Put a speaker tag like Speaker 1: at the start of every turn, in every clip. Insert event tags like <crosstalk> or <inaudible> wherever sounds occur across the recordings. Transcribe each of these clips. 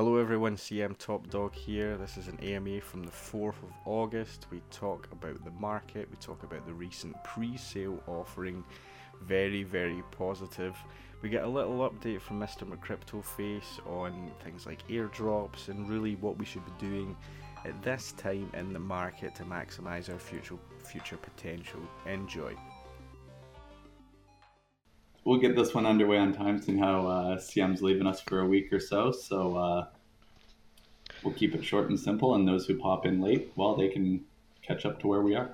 Speaker 1: Hello everyone, CM Top Dog here. This is an AMA from the 4th of August. We talk about the market, we talk about the recent pre sale offering. Very, very positive. We get a little update from Mr. McCryptoface on things like airdrops and really what we should be doing at this time in the market to maximize our future future potential. Enjoy.
Speaker 2: We'll get this one underway on time, seeing how uh, CM's leaving us for a week or so. So uh, we'll keep it short and simple, and those who pop in late, well, they can catch up to where we are.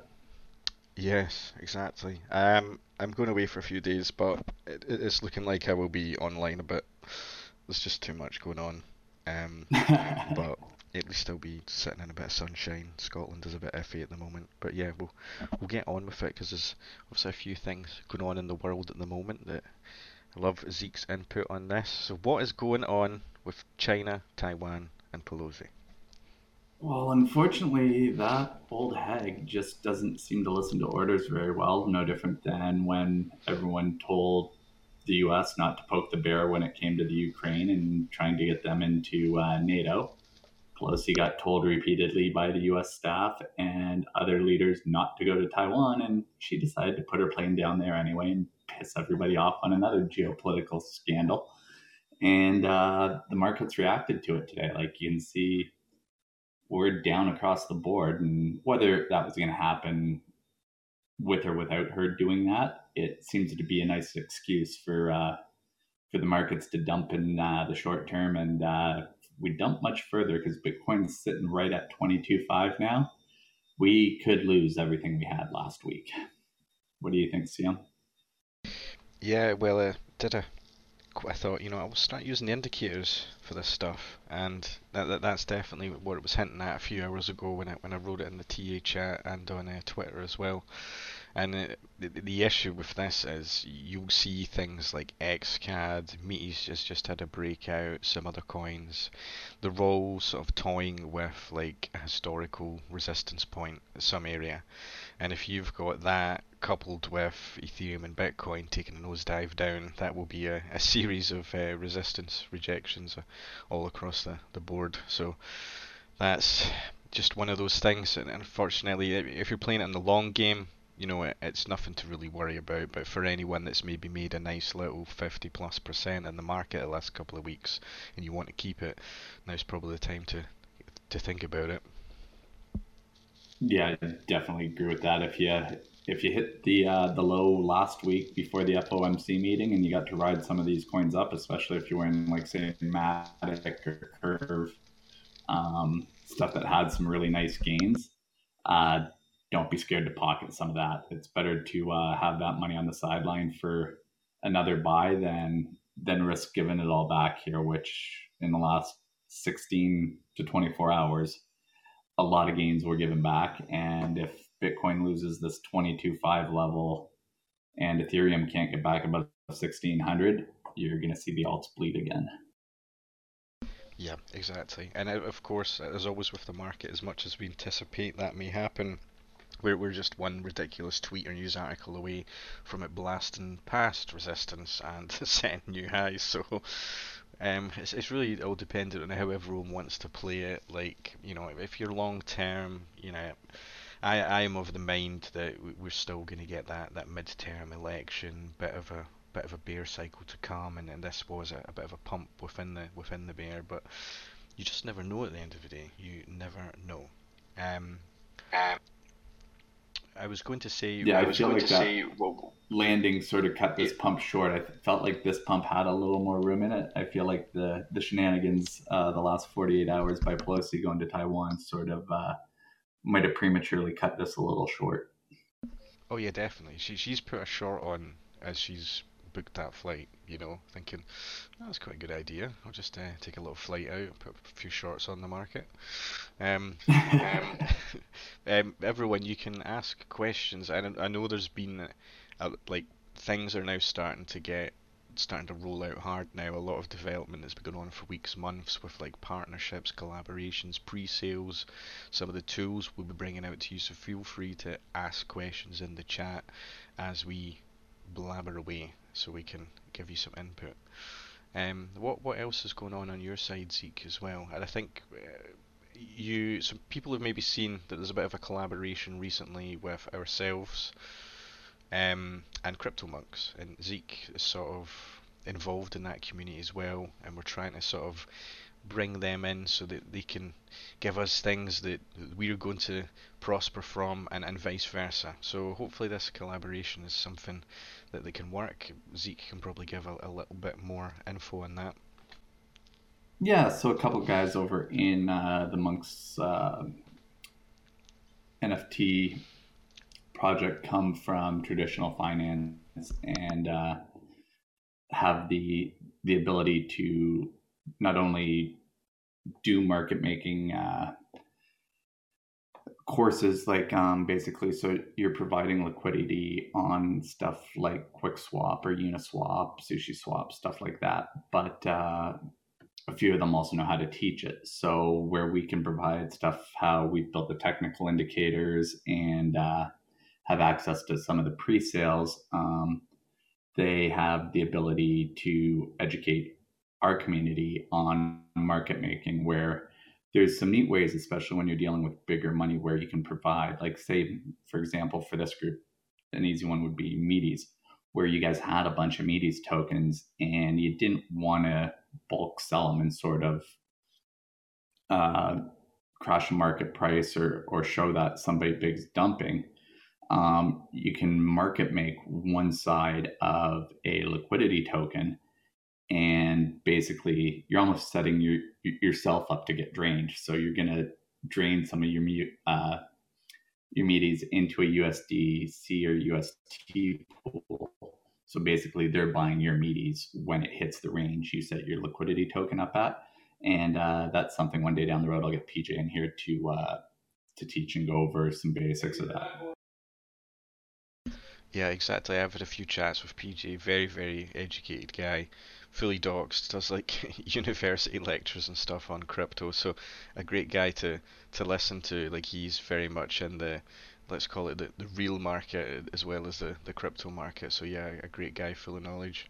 Speaker 3: Yes, exactly. Um, I'm going away for a few days, but it, it's looking like I will be online a bit. There's just too much going on. Um, <laughs> but at least I'll be sitting in a bit of sunshine. Scotland is a bit iffy at the moment, but yeah, we'll we'll get on with it because there's obviously a few things going on in the world at the moment that I love Zeke's input on this. So what is going on with China, Taiwan, and Pelosi?
Speaker 2: Well, unfortunately, that old hag just doesn't seem to listen to orders very well. No different than when everyone told the U.S. not to poke the bear when it came to the Ukraine and trying to get them into uh, NATO. Pelosi got told repeatedly by the US staff and other leaders not to go to Taiwan, and she decided to put her plane down there anyway and piss everybody off on another geopolitical scandal. And uh, the markets reacted to it today. Like you can see, we're down across the board, and whether that was going to happen with or without her doing that, it seems to be a nice excuse for uh, for the markets to dump in uh, the short term and uh, we dump much further because Bitcoin's sitting right at 22.5 now, we could lose everything we had last week. What do you think, CM?
Speaker 3: Yeah, well, uh, did I? I thought, you know, I will start using the indicators for this stuff, and that, that that's definitely what it was hinting at a few hours ago when I when I wrote it in the TA chat and on uh, Twitter as well. And the, the issue with this is you'll see things like XCAD, Metis just just had a breakout, some other coins. They're all sort of toying with like a historical resistance point some area. And if you've got that coupled with Ethereum and Bitcoin taking a nosedive down, that will be a, a series of uh, resistance rejections uh, all across the, the board. So that's just one of those things. And unfortunately, if you're playing it in the long game, you know, it, it's nothing to really worry about. But for anyone that's maybe made a nice little 50 plus percent in the market the last couple of weeks and you want to keep it, now's probably the time to to think about it.
Speaker 2: Yeah, I definitely agree with that. If you if you hit the uh, the low last week before the FOMC meeting and you got to ride some of these coins up, especially if you were in like say Matic or Curve, um, stuff that had some really nice gains, uh, don't be scared to pocket some of that. It's better to uh, have that money on the sideline for another buy than than risk giving it all back here, which in the last 16 to 24 hours, a lot of gains were given back. And if Bitcoin loses this 22.5 level and Ethereum can't get back above 1600, you're going to see the alts bleed again.
Speaker 3: Yeah, exactly. And uh, of course, as always with the market, as much as we anticipate that may happen, we're, we're just one ridiculous tweet or news article away from it blasting past resistance and <laughs> setting new highs. So um, it's, it's really all dependent on how everyone wants to play it. Like, you know, if you're long term, you know, I, I am of the mind that we're still going to get that, that mid-term election, bit of a bit of a bear cycle to come, and, and this was a, a bit of a pump within the within the bear. But you just never know at the end of the day. You never know. Um, um I was going to say.
Speaker 2: Yeah, I, I feel like that say, well, landing sort of cut this pump short. I felt like this pump had a little more room in it. I feel like the the shenanigans uh, the last 48 hours by Pelosi going to Taiwan sort of uh, might have prematurely cut this a little short.
Speaker 3: Oh yeah, definitely. She she's put a short on as she's booked that flight, you know, thinking that's quite a good idea. I'll just uh, take a little flight out, put a few shorts on the market. Um, um, <laughs> um, everyone, you can ask questions. I, I know there's been uh, like things are now starting to get starting to roll out hard now. A lot of development that's been going on for weeks, months with like partnerships, collaborations, pre-sales. Some of the tools we'll be bringing out to you, so feel free to ask questions in the chat as we blabber away so we can give you some input. Um, what what else is going on on your side, Zeke, as well? And I think uh, you some people have maybe seen that there's a bit of a collaboration recently with ourselves um, and Crypto Monks, and Zeke is sort of involved in that community as well, and we're trying to sort of bring them in so that they can give us things that we're going to prosper from and, and vice versa. So hopefully this collaboration is something that they can work. Zeke can probably give a, a little bit more info on that.
Speaker 2: Yeah, so a couple guys over in uh, the Monks uh, NFT project come from traditional finance and uh, have the the ability to not only do market making uh, courses like um, basically so you're providing liquidity on stuff like QuickSwap or Uniswap, SushiSwap, stuff like that. But uh, a few of them also know how to teach it. So where we can provide stuff, how we built the technical indicators and uh, have access to some of the pre-sales, um, they have the ability to educate our community on market making where there's some neat ways, especially when you're dealing with bigger money, where you can provide, like, say, for example, for this group, an easy one would be Metis, where you guys had a bunch of Metis tokens and you didn't want to bulk sell them and sort of uh, crash market price or, or show that somebody big's dumping. Um, you can market make one side of a liquidity token and basically you're almost setting your, yourself up to get drained. So you're going to drain some of your uh, your Metis into a USDC or UST pool. So basically, they're buying your Metis when it hits the range you set your liquidity token up at, and uh, that's something one day down the road I'll get PJ in here to uh, to teach and go over some basics of that.
Speaker 3: Yeah, exactly. I've had a few chats with PJ. Very, very educated guy fully doxed, does like <laughs> university lectures and stuff on crypto. So a great guy to to listen to. Like he's very much in the let's call it the, the real market as well as the, the crypto market. So yeah, a great guy full of knowledge.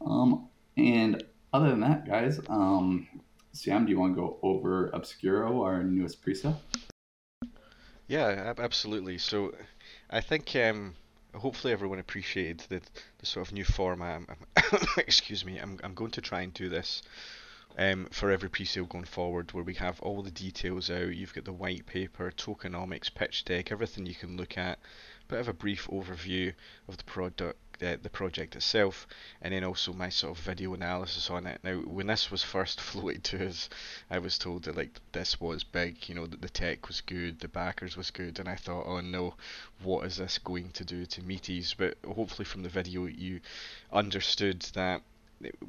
Speaker 2: Um, and other than that, guys, um, Sam, do you want to go over Obscuro, our newest presale?
Speaker 3: Yeah, absolutely. So I think um, hopefully everyone appreciated the, the sort of new format. <coughs> excuse me. I'm I'm going to try and do this um, for every pre-sale going forward, where we have all the details out. You've got the white paper, tokenomics, pitch deck, everything you can look at. Bit of a brief overview of the product the, the project itself, and then also my sort of video analysis on it. Now, when this was first <laughs> floated to us, I was told that like this was big, you know, that the tech was good, the backers was good, and I thought, oh no, what is this going to do to Metis? But hopefully from the video you understood that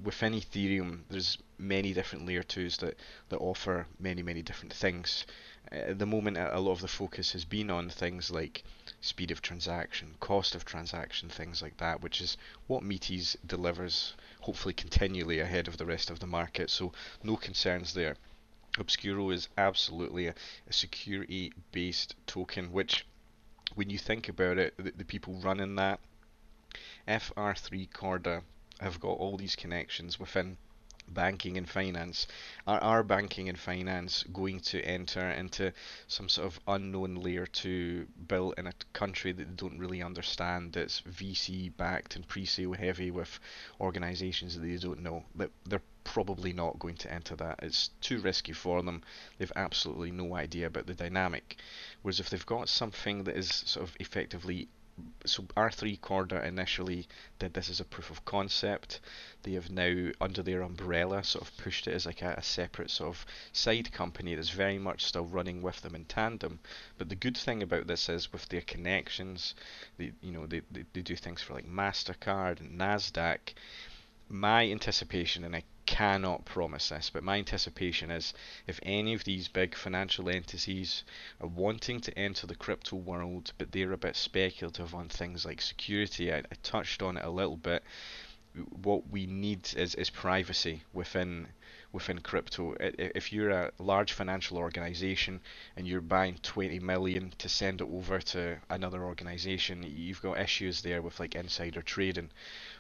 Speaker 3: within Ethereum, there's many different layer twos that, that offer many, many different things. At the moment, a lot of the focus has been on things like speed of transaction, cost of transaction, things like that, which is what Metis delivers, hopefully continually ahead of the rest of the market. So no concerns there. Obscuro is absolutely a, a security-based token, which, when you think about it, the, the people running that, FR3 Corda have got all these connections within banking and finance. Are, are banking and finance going to enter into some sort of unknown layer to built in a country that they don't really understand that's VC backed and pre sale heavy with organizations that they don't know? That they're probably not going to enter that. It's too risky for them. They've absolutely no idea about the dynamic. Whereas if they've got something that is sort of effectively so R3 Corda initially did this as a proof of concept. They have now, under their umbrella, sort of pushed it as like a, a, separate sort of side company that's very much still running with them in tandem. But the good thing about this is with their connections, they you know they, they, they do things for like Mastercard and Nasdaq. My anticipation, and I cannot promise this, but my anticipation is if any of these big financial entities are wanting to enter the crypto world, but they're a bit speculative on things like security, I, I touched on it a little bit. What we need is, is privacy within within crypto. If you're a large financial organization and you're buying 20 million to send it over to another organization, you've got issues there with like insider trading.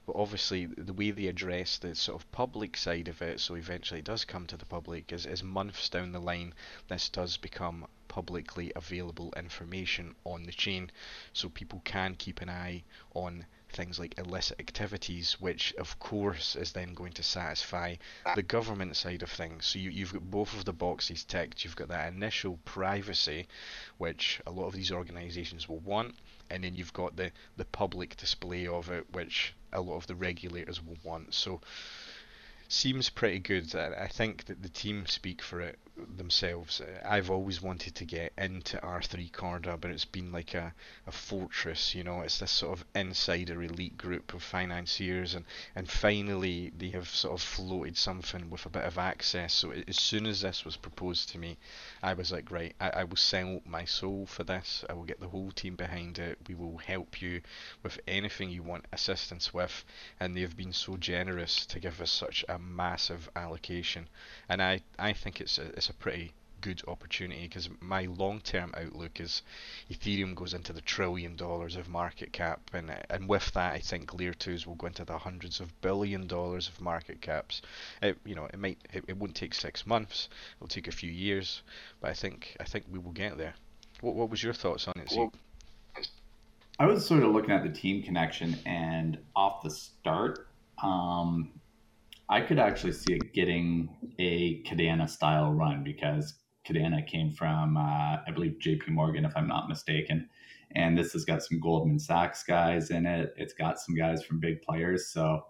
Speaker 3: But obviously, the way they address the sort of public side of it, so eventually it does come to the public, is, is months down the line, this does become publicly available information on the chain, so people can keep an eye on things like illicit activities, which of course is then going to satisfy the government side of things. So you, you've got both of the boxes ticked. You've got that initial privacy, which a lot of these organisations will want, and then you've got the, the public display of it, which a lot of the regulators will want. So seems pretty good. I think that the team speak for it themselves. I've always wanted to get into R3 Corda, but it's been like a, a fortress, you know, it's this sort of insider elite group of financiers, and, and finally they have sort of floated something with a bit of access. So as soon as this was proposed to me, I was like, right, I, I will sell my soul for this, I will get the whole team behind it, we will help you with anything you want assistance with, and they've been so generous to give us such a massive allocation, and I, I think it's a, it's a pretty good opportunity because my long-term outlook is Ethereum goes into the trillion dollars of market cap, and and with that, I think Layer twos will go into the hundreds of billion dollars of market caps. It, you know, it might it, it won't take six months. It'll take a few years, but I think I think we will get there. What what was your thoughts on it? Well,
Speaker 2: I was sort of looking at the team connection, and off the start, um, I could actually see it getting a Kadena style run because Kadena came from, uh, I believe, JP Morgan, if I'm not mistaken. And this has got some Goldman Sachs guys in it. It's got some guys from big players. So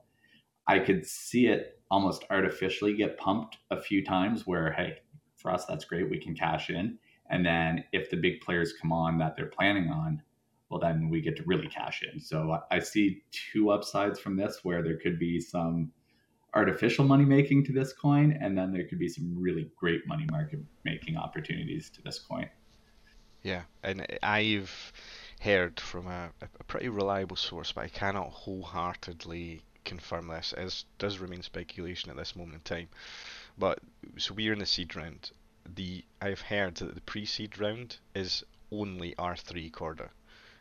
Speaker 2: I could see it almost artificially get pumped a few times where, hey, for us, that's great. We can cash in. And then if the big players come on that they're planning on, well, then we get to really cash in. So I see two upsides from this where there could be some artificial money making to this coin, and then there could be some really great money market making opportunities to this coin.
Speaker 3: Yeah, and I've heard from a, a pretty reliable source, but I cannot wholeheartedly confirm this, as does remain speculation at this moment in time. But so we're in the seed round. The I've heard that the pre-seed round is only R3 Corda.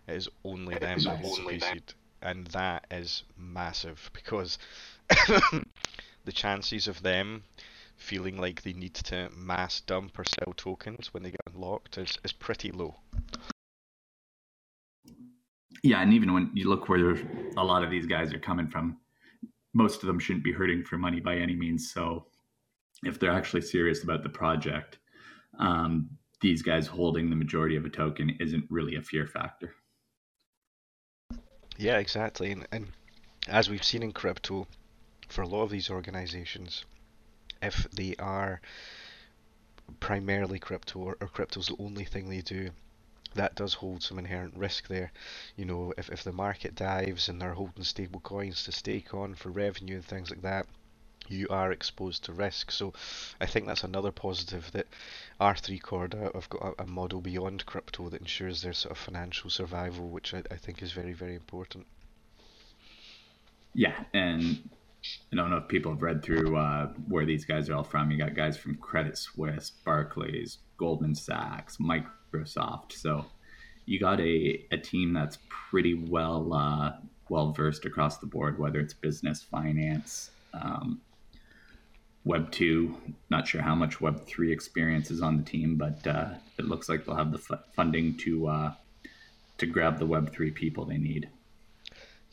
Speaker 3: It is only them that pre-seed, and that is massive because <laughs> the chances of them feeling like they need to mass dump or sell tokens when they get unlocked is, is pretty low.
Speaker 2: Yeah, and even when you look where a lot of these guys are coming from, most of them shouldn't be hurting for money by any means. So if they're actually serious about the project, um, these guys holding the majority of a token isn't really a fear factor.
Speaker 3: Yeah, exactly. And, and as we've seen in crypto, for a lot of these organizations, if they are primarily crypto or, or crypto's the only thing they do, that does hold some inherent risk there. You know, if, if the market dives and they're holding stable coins to stake on for revenue and things like that, you are exposed to risk. So I think that's another positive that R3 Corda have got a, a model beyond crypto that ensures their sort of financial survival, which I, I think is very, very important.
Speaker 2: Yeah, and I don't know if people have read through uh, where these guys are all from. You got guys from Credit Suisse, Barclays, Goldman Sachs, Microsoft. So you got a, a team that's pretty well uh, well versed across the board, whether it's business, finance, um, Web two. Not sure how much Web three experience is on the team, but uh, it looks like they'll have the f- funding to uh, to grab the Web three people they need.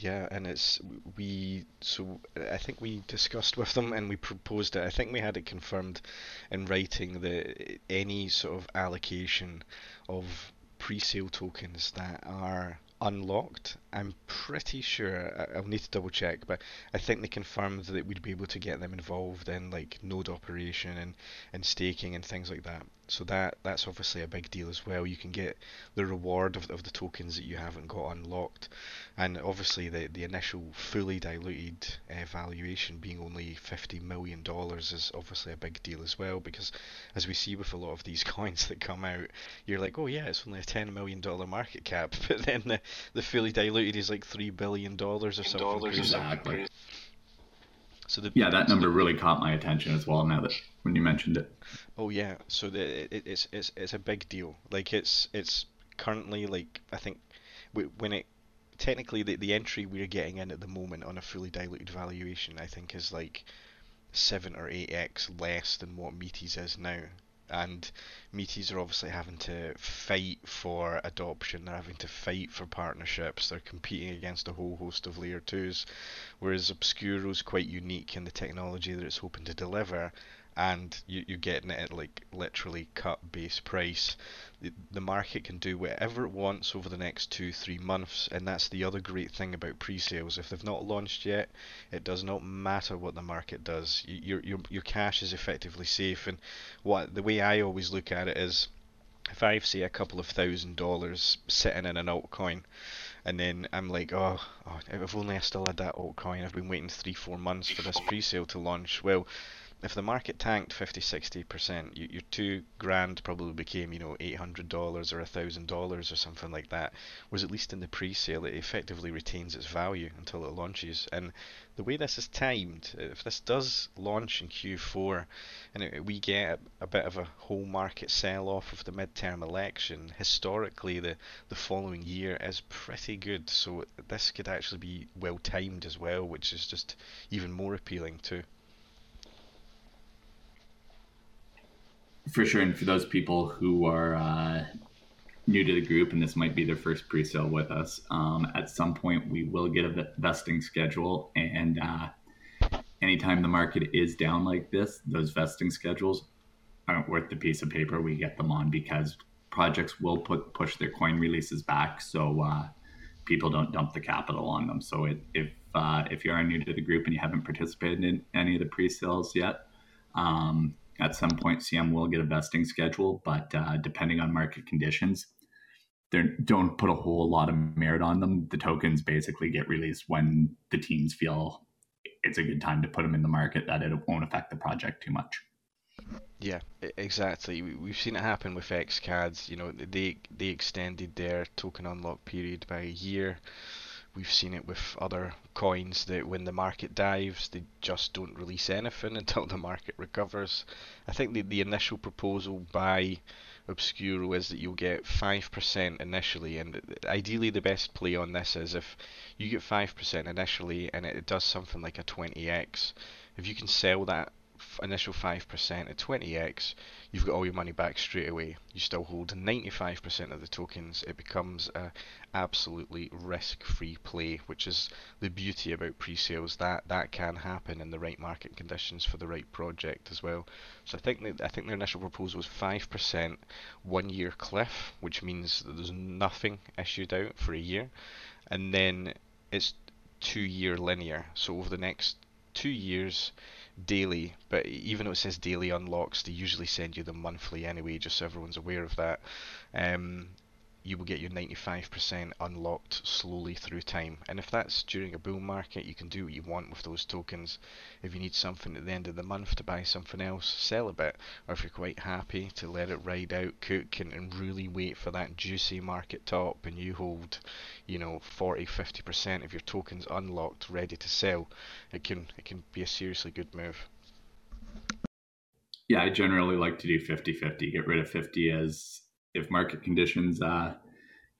Speaker 3: Yeah, and it's we so I think we discussed with them and we proposed it. I think we had it confirmed in writing that any sort of allocation of pre-sale tokens that are unlocked. I'm pretty sure I'll need to double check, but I think they confirmed that we'd be able to get them involved in like node operation and, and staking and things like that. So that that's obviously a big deal as well. You can get the reward of, of the tokens that you haven't got unlocked, and obviously the the initial fully diluted uh, valuation being only fifty million dollars is obviously a big deal as well. Because as we see with a lot of these <laughs> coins that come out, you're like, oh yeah, it's only a ten million dollar market cap, <laughs> but then the the fully diluted is like three billion dollars or something.
Speaker 2: Exactly. So the, yeah, that number really caught my attention as well. Now that when you mentioned it.
Speaker 3: Oh yeah, so the, it, it's it's it's a big deal. Like it's it's currently like I think when it technically the the entry we're getting in at the moment on a fully diluted valuation I think is like seven or eight x less than what Metis is now and Metis are obviously having to fight for adoption, they're having to fight for partnerships, they're competing against a whole host of layer 2s, whereas Obscuro's quite unique in the technology that it's hoping to deliver, and you, you're getting it at like literally cut base price. The, the market can do whatever it wants over the next two, three months, and that's the other great thing about pre-sales. If they've not launched yet, it does not matter what the market does. Your your your cash is effectively safe, and what the way I always look at it is, if I've say a couple of thousand dollars sitting in an altcoin, and then I'm like, oh, oh, if only I still had that altcoin. I've been waiting three, four months for this pre-sale to launch. Well, if the market tanked 50 60% you, your two grand probably became you know $800 or $1000 or something like that was at least in the pre-sale it effectively retains its value until it launches. And the way this is timed if this does launch in q4 and it, we get a, a, bit of a whole market sell off of the midterm election historically the the following year is pretty good. So this could actually be well timed as well which is just even more appealing too
Speaker 2: For sure, and for those people who are uh, new to the group and this might be their first pre-sale with us, um, at some point we will get a vesting schedule, and uh, anytime the market is down like this, those vesting schedules aren't worth the piece of paper we get them on because projects will put push their coin releases back, so uh, people don't dump the capital on them. So it, if uh, if you are new to the group and you haven't participated in any of the pre-sales yet, um, at some point, CM will get a vesting schedule, but uh, depending on market conditions, they don't put a whole lot of merit on them. The tokens basically get released when the teams feel it's a good time to put them in the market that it won't affect the project too much.
Speaker 3: Yeah, exactly. We've seen it happen with XCADs. You know, they they extended their token unlock period by a year. We've seen it with other coins that when the market dives, they just don't release anything <laughs> until the market recovers. I think the, the initial proposal by Obscuro is that you'll get 5% initially, and ideally the best play on this is if you get 5% initially and it does something like a 20x, if you can sell that initial 5% at 20x, you've got all your money back straight away. You still hold 95% of the tokens. It becomes a absolutely risk-free play, which is the beauty about pre-sales. That that can happen in the right market conditions for the right project as well. So I think that, I think their initial proposal was 5% one-year cliff, which means that there's nothing issued out for a year, and then it's two-year linear. So over the next two years daily, but even though it says daily unlocks, they usually send you them monthly anyway, just so everyone's aware of that. Um, you will get your 95% unlocked slowly through time. And if that's during a bull market, you can do what you want with those tokens. If you need something at the end of the month to buy something else, sell a bit. Or if you're quite happy to let it ride out, cook, and, and really wait for that juicy market top, and you hold, you know, 40, 50% of your tokens unlocked, ready to sell, it can it can be a seriously good move.
Speaker 2: Yeah, I generally like to do 50-50. Get rid of 50 as if market conditions uh,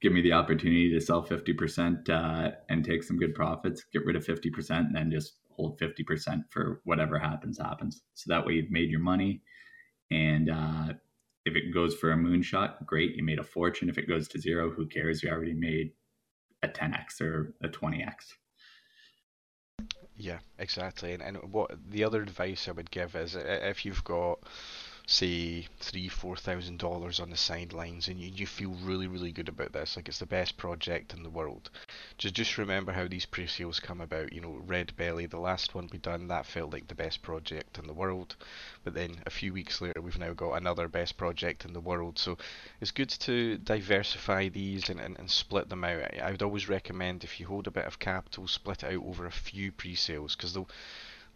Speaker 2: give me the opportunity to sell 50% uh, and take some good profits, get rid of 50% and then just hold 50% for whatever happens, happens. So that way you've made your money. And uh, if it goes for a moonshot, great, you made a fortune. If it goes to zero, who cares? You already made a 10x or a 20x.
Speaker 3: Yeah, exactly. And, and what the other advice I would give is if you've got say three, four thousand dollars on the sidelines, and you, you feel really, really good about this, like it's the best project in the world. Just just remember how these pre-sales come about. You know, Red Belly, the last one we done, that felt like the best project in the world. But then a few weeks later, we've now got another best project in the world. So it's good to diversify these and, and, and split them out. I, would always recommend if you hold a bit of capital, split it out over a few pre-sales because they'll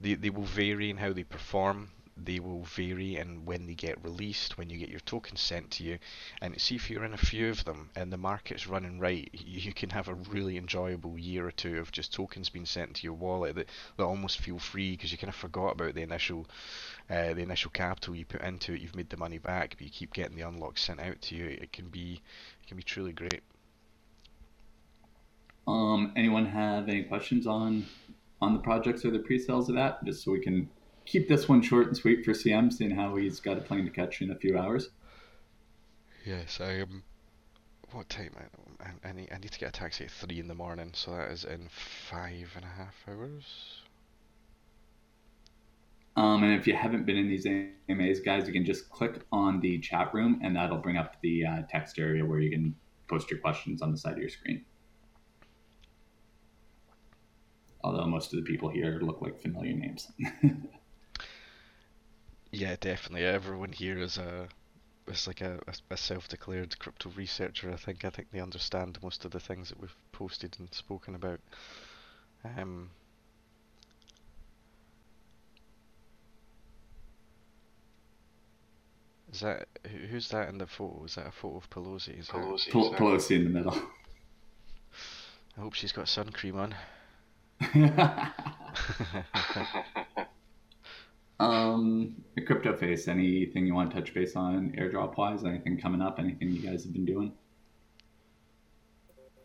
Speaker 3: they, they will vary in how they perform they will vary and when they get released, when you get your tokens sent to you. And see if you're in a few of them and the market's running right, <laughs> you, can have a really enjoyable year or two of just tokens being sent to your wallet that, that almost feel free because you kind of forgot about the initial uh, the initial capital you put into it. You've made the money back, but you keep getting the unlocks sent out to you. It can be it can be truly great.
Speaker 2: Um, anyone have any questions on on the projects or the pre-sales of that? Just so we can keep this one short and sweet for CM, seeing how he's got a plane to catch in a few hours.
Speaker 3: Yes, I um, what time? I, I, need I need to get a taxi at three in the morning, so that is in five and a half hours.
Speaker 2: Um, and if you haven't been in these AMAs, guys, you can just click on the chat room, and that'll bring up the uh, text area where you can post your questions on the side of your screen. Although most of the people here look like familiar names. <laughs>
Speaker 3: Yeah, definitely. Everyone here is a is like a, a, a self-declared crypto researcher. I think. I think they understand most of the things that we've posted and spoken about. Um, is that who's that in the photo? Is that a photo of Pelosi? Is
Speaker 2: Pelosi, Pel- Pelosi in the middle. <laughs>
Speaker 3: I hope she's got sun cream on. <laughs> <laughs>
Speaker 2: Um, crypto face. Anything you want to touch base on airdrop wise? Anything coming up? Anything you guys have been doing?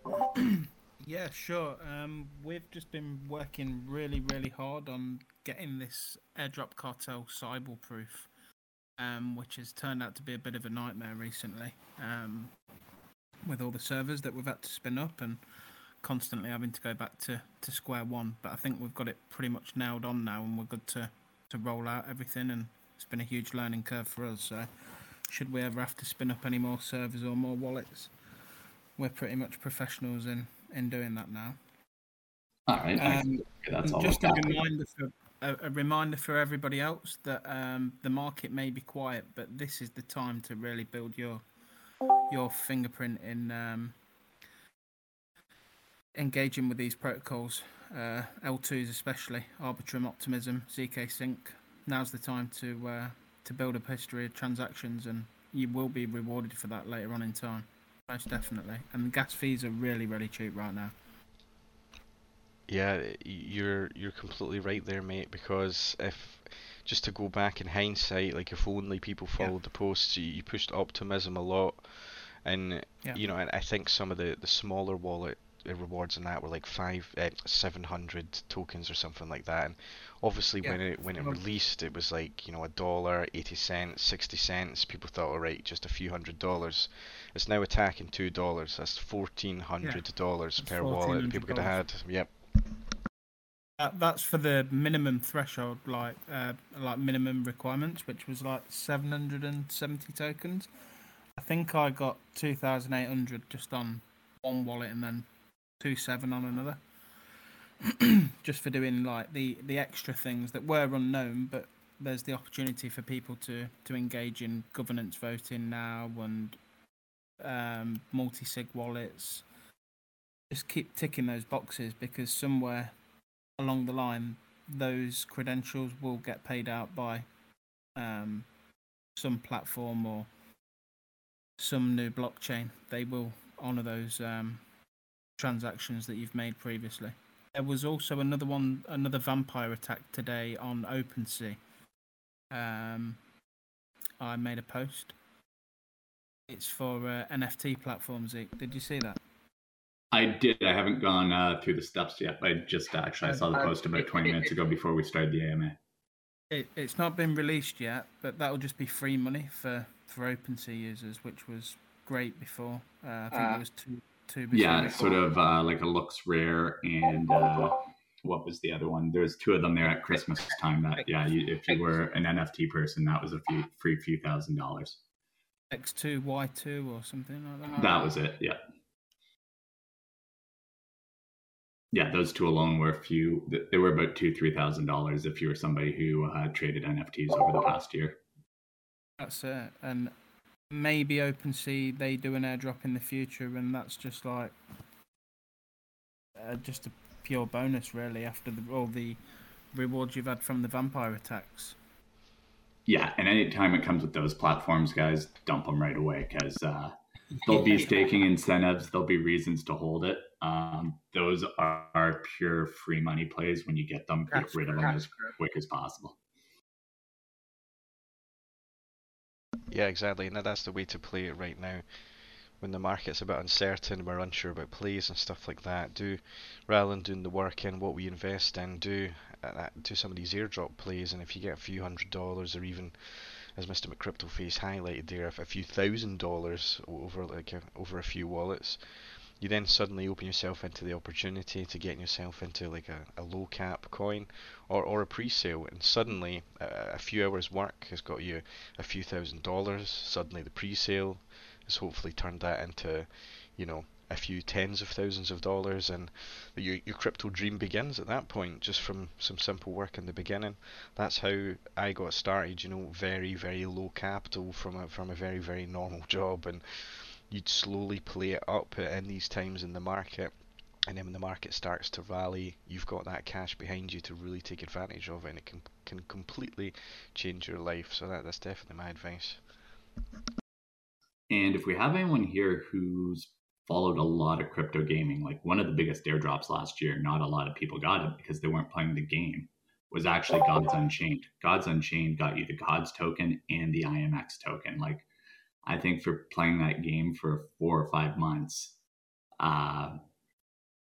Speaker 2: <clears throat>
Speaker 4: yeah, sure. Um, we've just been working really, really hard on getting this airdrop cartel cyber proof, um, which has turned out to be a bit of a nightmare recently. Um, with all the servers that we've had to spin up and constantly having to go back to, to square one. But I think we've got it pretty much nailed on now, and we're good to to roll out everything, and it's been a huge learning curve for us. So, should we ever have to spin up any more servers or more wallets, we're pretty much professionals in in doing that now.
Speaker 2: All right. Um,
Speaker 4: That's all just a reminder for a, a, reminder for everybody else that um, the market may be quiet, but this is the time to really build your your fingerprint in um, engaging with these protocols uh, L2s especially, Arbitrum, Optimism, zk Sync. Now's the time to uh, to build a history of transactions, and you will be rewarded for that later on in time, most definitely. And the gas fees are really, really cheap right now.
Speaker 3: Yeah, you're you're completely right there, mate. Because if just to go back in hindsight, like if only people followed yeah. the posts, you, you pushed optimism a lot, and yeah. you know, and I think some of the the smaller wallet rewards and that were like five, uh, seven hundred tokens or something like that. And obviously, yeah. when it when it released, it was like you know a dollar, eighty cents, sixty cents. People thought, all right, just a few hundred dollars. It's now attacking two dollars. That's fourteen hundred dollars yeah. per wallet. People could have had. Yep.
Speaker 4: that's for the minimum threshold, like uh, like minimum requirements, which was like seven hundred and seventy tokens. I think I got two thousand eight hundred just on one wallet, and then two seven on another. <clears throat> just for doing like the the extra things that were unknown, but there's the opportunity for people to to engage in governance voting now and um, multi sig wallets. Just keep ticking those boxes because somewhere along the line, those credentials will get paid out by um, some platform or some new blockchain. They will honor those um, transactions that you've made previously. There was also another one, another vampire attack today on OpenSea. Um, I made a post. It's for uh, NFT platforms. Did you see that?
Speaker 2: I did. I haven't gone uh, through the steps yet. I just actually I saw the post about 20 minutes ago before we started the AMA.
Speaker 4: It, it's not been released yet, but that will just be free money for, for OpenSea users, which was great before. Uh, I think uh, it was two
Speaker 2: too. Yeah, sort of uh, like a LooksRare and uh, what was the other one? There's two of them there at Christmas time. That yeah, you, if you were an NFT person, that was a few free few thousand dollars.
Speaker 4: X2Y2 or something like that.
Speaker 2: That was it. Yeah. Yeah, those two alone were a few. They were about two, three thousand dollars if you were somebody who uh, traded NFTs over the past year.
Speaker 4: That's it, and maybe OpenSea they do an airdrop in the future, and that's just like uh, just a pure bonus, really. After the, all the rewards you've had from the vampire attacks.
Speaker 2: Yeah, and anytime it comes with those platforms, guys, dump them right away because uh, there'll be <laughs> staking incentives. There'll be reasons to hold it. Um, those are, are, pure free money plays. When you get them, get rid of them as quick as possible.
Speaker 3: Yeah, exactly. And that's the way to play it right now. When the market's a bit uncertain, we're unsure about plays and stuff like that. Do rather than doing the work in what we invest in, do uh, do some of these airdrop plays. And if you get a few hundred dollars, or even as Mr. McCryptoface highlighted there, a few thousand dollars over like a, over a few wallets, you then suddenly open yourself into the opportunity to getting yourself into like a, a low cap coin or, or a pre-sale and suddenly a few hours work has got you a few thousand dollars. Suddenly the pre-sale has hopefully turned that into you know a few tens of thousands of dollars and your, your crypto dream begins at that point just from some simple work in the beginning. That's how I got started you know very very low capital from a from a very very normal job and you'd slowly play it up in these times in the market. And then when the market starts to rally, you've got that cash behind you to really take advantage of it, and it can can completely change your life. So that, that's definitely my advice.
Speaker 2: And if we have anyone here who's followed a lot of crypto gaming, like one of the biggest airdrops last year, not a lot of people got it because they weren't playing the game, was actually Gods Unchained. Gods Unchained got you the Gods token and the IMX token. Like I think for playing that game for four or five months, uh,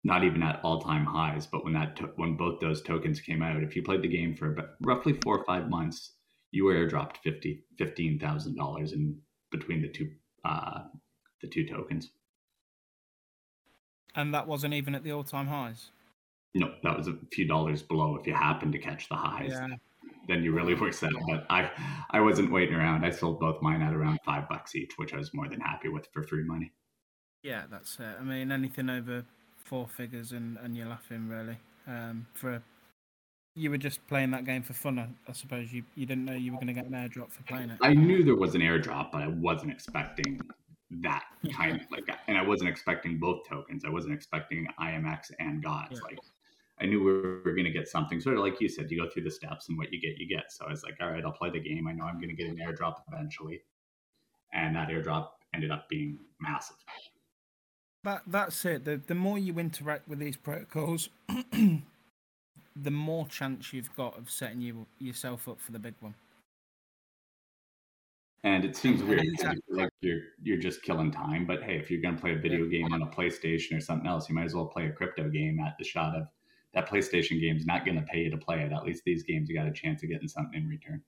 Speaker 2: not even at all time highs, but when that to- when both those tokens came out, if you played the game for about roughly four or five months, you were airdropped fifty fifteen thousand dollars in between the two uh, the two tokens.
Speaker 4: And that wasn't even at the all time highs.
Speaker 2: No, that was a few dollars below if you happened to catch the highs. Yeah then you really were set. But I, I wasn't waiting around. I sold both mine at around five bucks each, which I was more than happy with for free money.
Speaker 4: Yeah, that's it. I mean, anything over four figures and, and you're laughing really. Um, for you were just playing that game for fun, I, I suppose. You you didn't know you were going to get an airdrop for playing it.
Speaker 2: I knew there was an airdrop, but I wasn't expecting that <laughs> kind of like, and I wasn't expecting both tokens. I wasn't expecting IMX and GODS. Yeah. Like I knew we were going to get something. Sort of like you said, you go through the steps and what you get, you get. So I was like, all right, I'll play the game. I know I'm going to get an airdrop eventually. And that airdrop ended up being massive.
Speaker 4: That, that's it. The, the more you interact with these protocols, <clears throat> the more chance you've got of setting you yourself up for the big one.
Speaker 2: And it seems weird exactly. like you're you're just killing time. But hey, if you're gonna play a video game on a PlayStation or something else, you might as well play a crypto game at the shot of that PlayStation game is not going to pay you to play it. At least these games, you got a chance of getting something in return.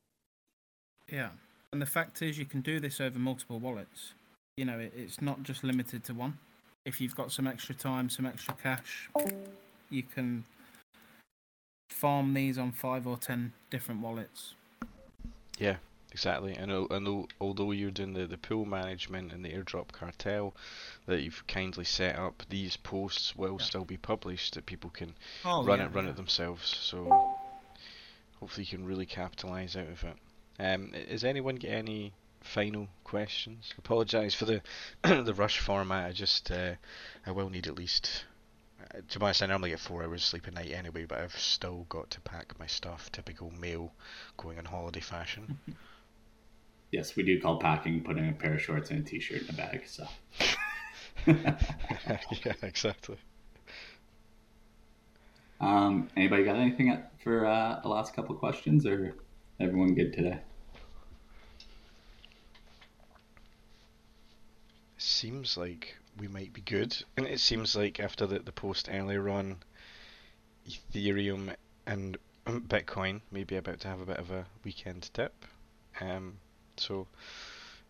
Speaker 4: Yeah, and the fact is, you can do this over multiple wallets. You know, it, it's not just limited to one. If you've got some extra time, some extra cash, you can farm these on five or ten different wallets.
Speaker 3: Yeah, Exactly, and and although you're doing the, the pool management and the airdrop cartel that you've kindly set up, these posts will yeah. still be published that people can oh, run yeah, it run yeah. it themselves. So hopefully you can really capitalize out of it. Um, is anyone get any final questions? Apologise for the <coughs> the rush format. I just uh, I will need at least. Uh, to be honest, I normally get four hours sleep a night anyway, but I've still got to pack my stuff. Typical male going on holiday fashion. <laughs>
Speaker 2: yes, we do call packing putting a pair of shorts and a t-shirt in a bag. So. <laughs>
Speaker 3: yeah, exactly.
Speaker 2: Um, anybody got anything for uh, the last couple questions, or everyone good today?
Speaker 3: Seems like we might be good, and it seems like after the, the post earlier on, Ethereum and Bitcoin may be about to have a bit of a weekend dip. Um, so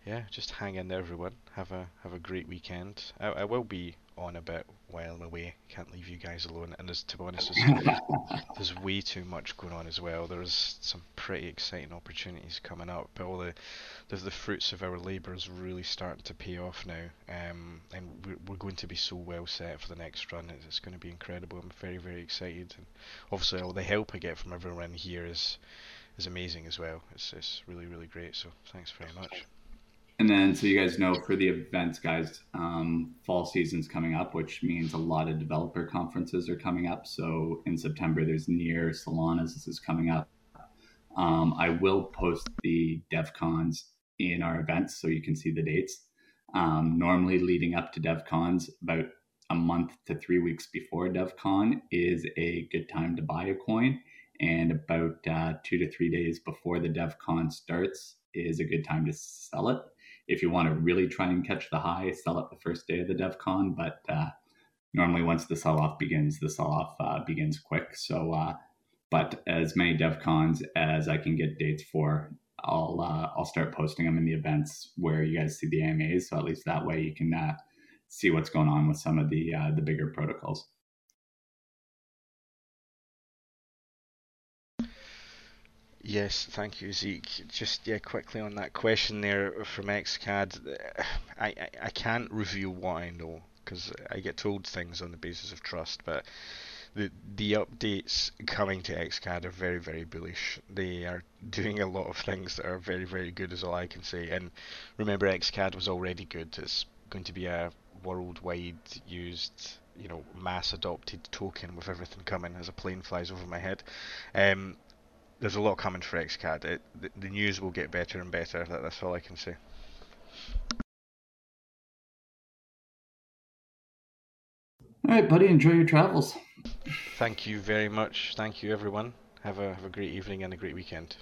Speaker 3: yeah, just hang in there, everyone. Have a have a great weekend. I, I will be on a bit while I'm away. Can't leave you guys alone. And there's, to be honest, there's, <laughs> there's way too much going on as well. There's some pretty exciting opportunities coming up. But all the the, the fruits of our labour is really starting to pay off now. Um, and we're, we're going to be so well set for the next run. It's, it's going to be incredible. I'm very very excited. And obviously, all the help I get from everyone here is is amazing as well. It's it's really really great. So thanks very much.
Speaker 2: And then, so you guys know for the events, guys, um, fall season's coming up, which means a lot of developer conferences are coming up. So in September, there's Near Solana's. This is coming up. Um, I will post the DevCons in our events so you can see the dates. Um, normally, leading up to DevCons, about a month to three weeks before DevCon is a good time to buy a coin, and about uh, two to three days before the DevCon starts is a good time to sell it. If you want to really try and catch the high, sell it the first day of the DevCon, but uh, normally once the sell off begins, the sell off uh, begins quick. So, uh, but as many DevCons as I can get dates for, I'll uh, I'll start posting them in the events where you guys see the AMAs. So at least that way you can uh, see what's going on with some of the uh, the bigger protocols.
Speaker 3: Yes, thank you, Zeke. Just yeah, quickly on that question there from XCAD, I, I, I can't reveal what I know because I get told things on the basis of trust, but the the updates coming to XCAD are very very bullish. They are <laughs> doing a lot of things that are very very good, is all I can say. And remember, XCAD was already good. It's going to be a worldwide used, you know, mass adopted token with everything coming as a plane flies over my head. Um, there's a lot coming for XCAD. It, the, the news will get better and better. That, that's all I can say.
Speaker 2: All right, buddy. Enjoy your travels.
Speaker 3: Thank you very much. Thank you, everyone. Have a have a great evening and a great weekend.